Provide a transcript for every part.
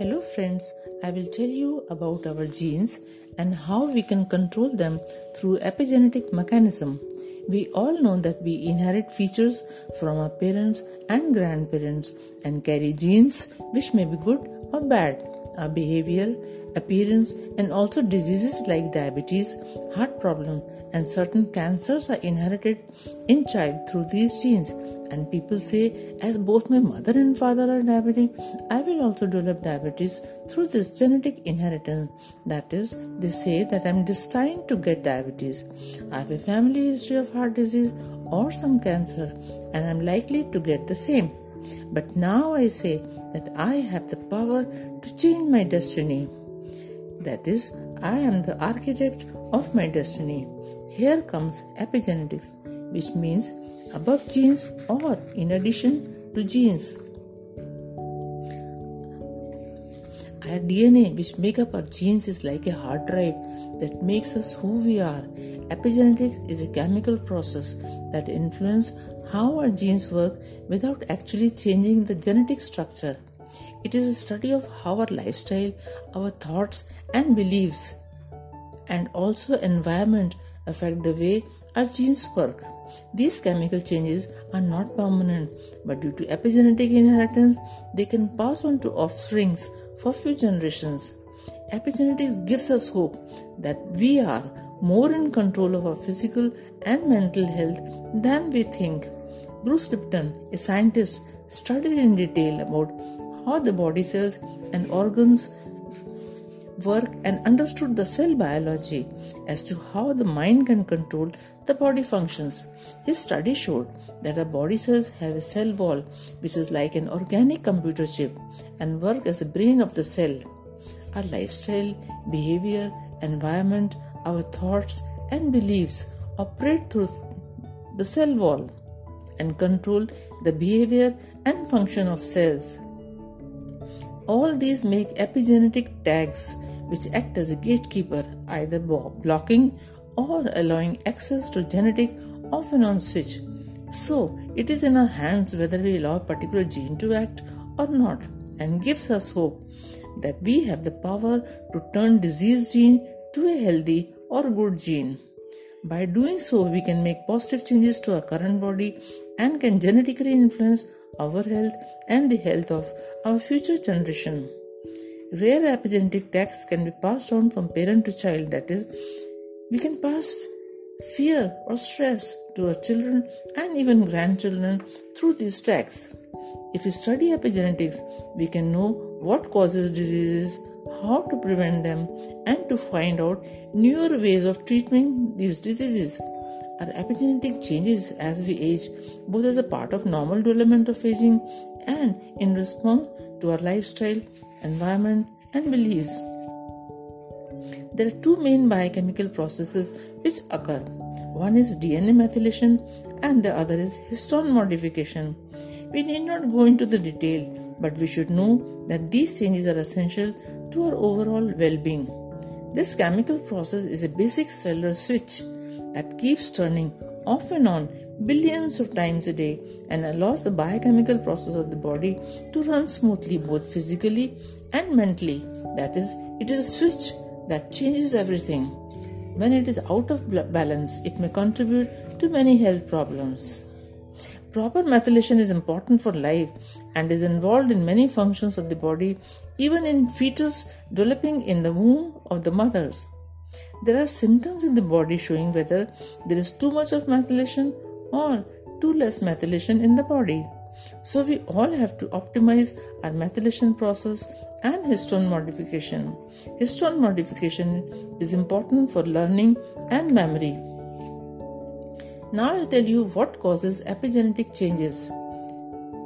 Hello, friends. I will tell you about our genes and how we can control them through epigenetic mechanism. We all know that we inherit features from our parents and grandparents and carry genes which may be good or bad. Our behavior, appearance, and also diseases like diabetes, heart problems, and certain cancers are inherited in child through these genes and people say as both my mother and father are diabetic i will also develop diabetes through this genetic inheritance. That is they say that i'm destined to get diabetes. I have a family history of heart disease or some cancer and i'm likely to get the same. But now i say that i have the power to change my destiny. That is i am the architect of my destiny. Here comes epigenetics which means above genes or in addition to genes. Our DNA, which make up our genes, is like a hard drive that makes us who we are. Epigenetics is a chemical process that influences how our genes work without actually changing the genetic structure. It is a study of how our lifestyle, our thoughts and beliefs, and also environment affect the way our genes work. These chemical changes are not permanent, but due to epigenetic inheritance, they can pass on to offsprings for few generations. Epigenetics gives us hope that we are more in control of our physical and mental health than we think. Bruce Lipton, a scientist, studied in detail about how the body cells and organs work and understood the cell biology as to how the mind can control the body functions. His study showed that our body cells have a cell wall which is like an organic computer chip and work as a brain of the cell. Our lifestyle, behavior, environment, our thoughts and beliefs operate through the cell wall and control the behavior and function of cells. All these make epigenetic tags which act as a gatekeeper, either blocking or allowing access to genetic off and on switch. So, it is in our hands whether we allow a particular gene to act or not and gives us hope that we have the power to turn disease gene to a healthy or good gene. By doing so, we can make positive changes to our current body and can genetically influence our health and the health of our future generation. Rare epigenetic tags can be passed on from parent to child, that is, we can pass fear or stress to our children and even grandchildren through these tags. If we study epigenetics, we can know what causes diseases, how to prevent them, and to find out newer ways of treating these diseases. Our epigenetic changes as we age, both as a part of normal development of aging and in response to our lifestyle, environment, and beliefs. There are two main biochemical processes which occur. One is DNA methylation and the other is histone modification. We need not go into the detail, but we should know that these changes are essential to our overall well being. This chemical process is a basic cellular switch that keeps turning off and on billions of times a day and allows the biochemical process of the body to run smoothly both physically and mentally. That is, it is a switch that changes everything. When it is out of balance, it may contribute to many health problems. Proper methylation is important for life and is involved in many functions of the body, even in fetus developing in the womb of the mothers. There are symptoms in the body showing whether there is too much of methylation or too less methylation in the body. So, we all have to optimize our methylation process and histone modification. Histone modification is important for learning and memory. Now I'll tell you what causes epigenetic changes.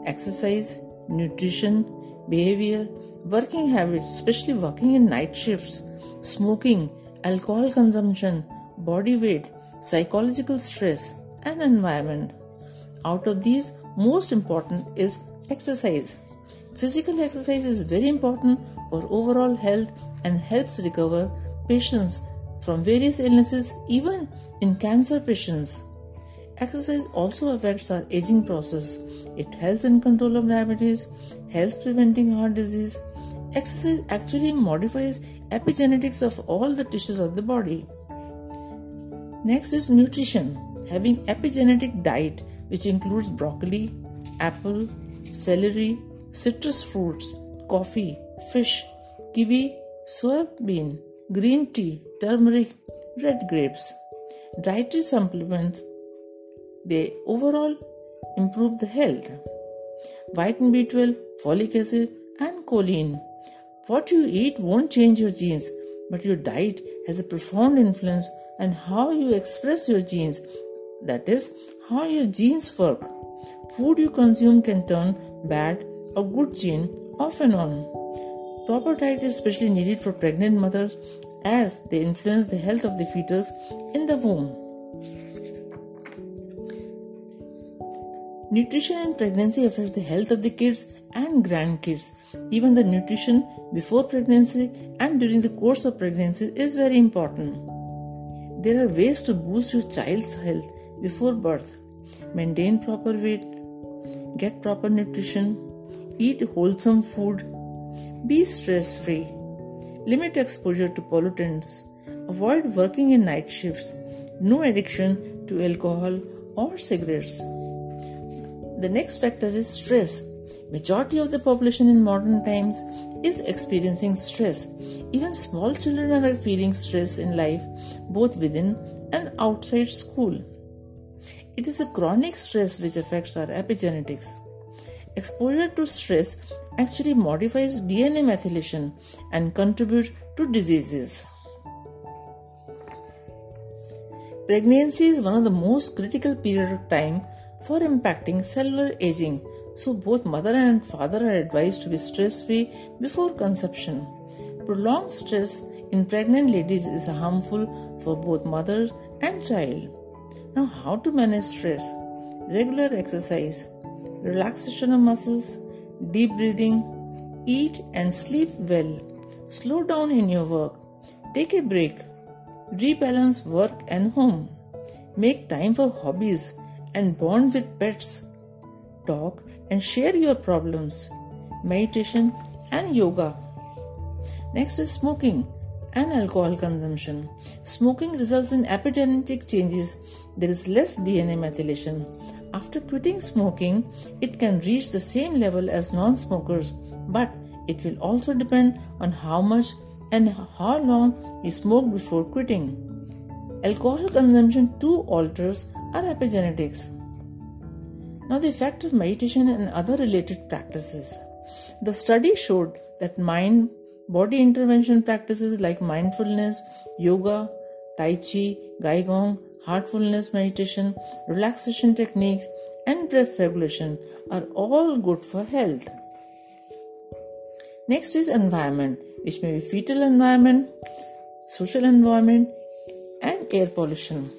Exercise, nutrition, behavior, working habits, especially working in night shifts, smoking, alcohol consumption, body weight, psychological stress, and environment. Out of these, most important is exercise. Physical exercise is very important for overall health and helps recover patients from various illnesses, even in cancer patients. Exercise also affects our aging process. It helps in control of diabetes, helps preventing heart disease, exercise actually modifies epigenetics of all the tissues of the body. Next is nutrition. Having epigenetic diet which includes broccoli, apple, celery, citrus fruits, coffee, fish, kiwi, soybean, green tea, turmeric, red grapes. Dietary supplements they overall improve the health. Vitamin B12, folic acid, and choline. What you eat won't change your genes, but your diet has a profound influence on how you express your genes. That is, how your genes work. Food you consume can turn bad or good gene off and on. Proper diet is especially needed for pregnant mothers as they influence the health of the fetus in the womb. Nutrition in pregnancy affects the health of the kids and grandkids. Even the nutrition before pregnancy and during the course of pregnancy is very important. There are ways to boost your child's health before birth. Maintain proper weight, get proper nutrition, eat wholesome food, be stress free, limit exposure to pollutants, avoid working in night shifts, no addiction to alcohol or cigarettes. The next factor is stress. Majority of the population in modern times is experiencing stress. Even small children are feeling stress in life, both within and outside school. It is a chronic stress which affects our epigenetics. Exposure to stress actually modifies DNA methylation and contributes to diseases. Pregnancy is one of the most critical period of time for impacting cellular aging, so both mother and father are advised to be stress free before conception. Prolonged stress in pregnant ladies is harmful for both mothers and child. Now, how to manage stress? Regular exercise, relaxation of muscles, deep breathing, eat and sleep well, slow down in your work, take a break, rebalance work and home, make time for hobbies and bond with pets, talk and share your problems, meditation and yoga. Next is smoking and alcohol consumption. Smoking results in epigenetic changes. There is less DNA methylation. After quitting smoking, it can reach the same level as non smokers, but it will also depend on how much and how long you smoked before quitting. Alcohol consumption too alters our epigenetics. Now, the effect of meditation and other related practices. The study showed that mind body intervention practices like mindfulness, yoga, tai chi, Qigong, heartfulness meditation, relaxation techniques, and breath regulation are all good for health. Next is environment, which may be fetal environment, social environment, and air pollution.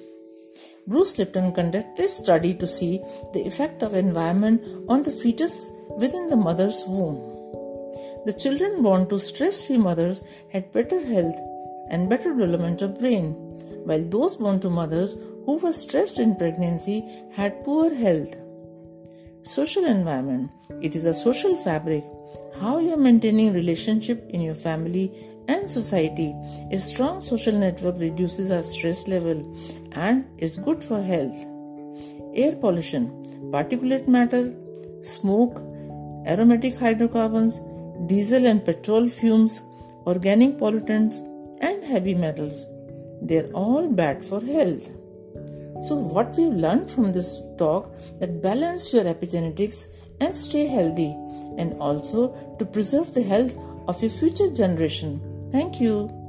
Bruce Lipton conducted a study to see the effect of environment on the fetus within the mother's womb. The children born to stress-free mothers had better health and better development of brain while those born to mothers who were stressed in pregnancy had poor health. Social environment. It is a social fabric. How you are maintaining relationship in your family and society. A strong social network reduces our stress level and is good for health. Air pollution, particulate matter, smoke, aromatic hydrocarbons, diesel and petrol fumes, organic pollutants, and heavy metals. They're all bad for health. So, what we've learned from this talk that balance your epigenetics and stay healthy, and also to preserve the health of your future generation. Thank you.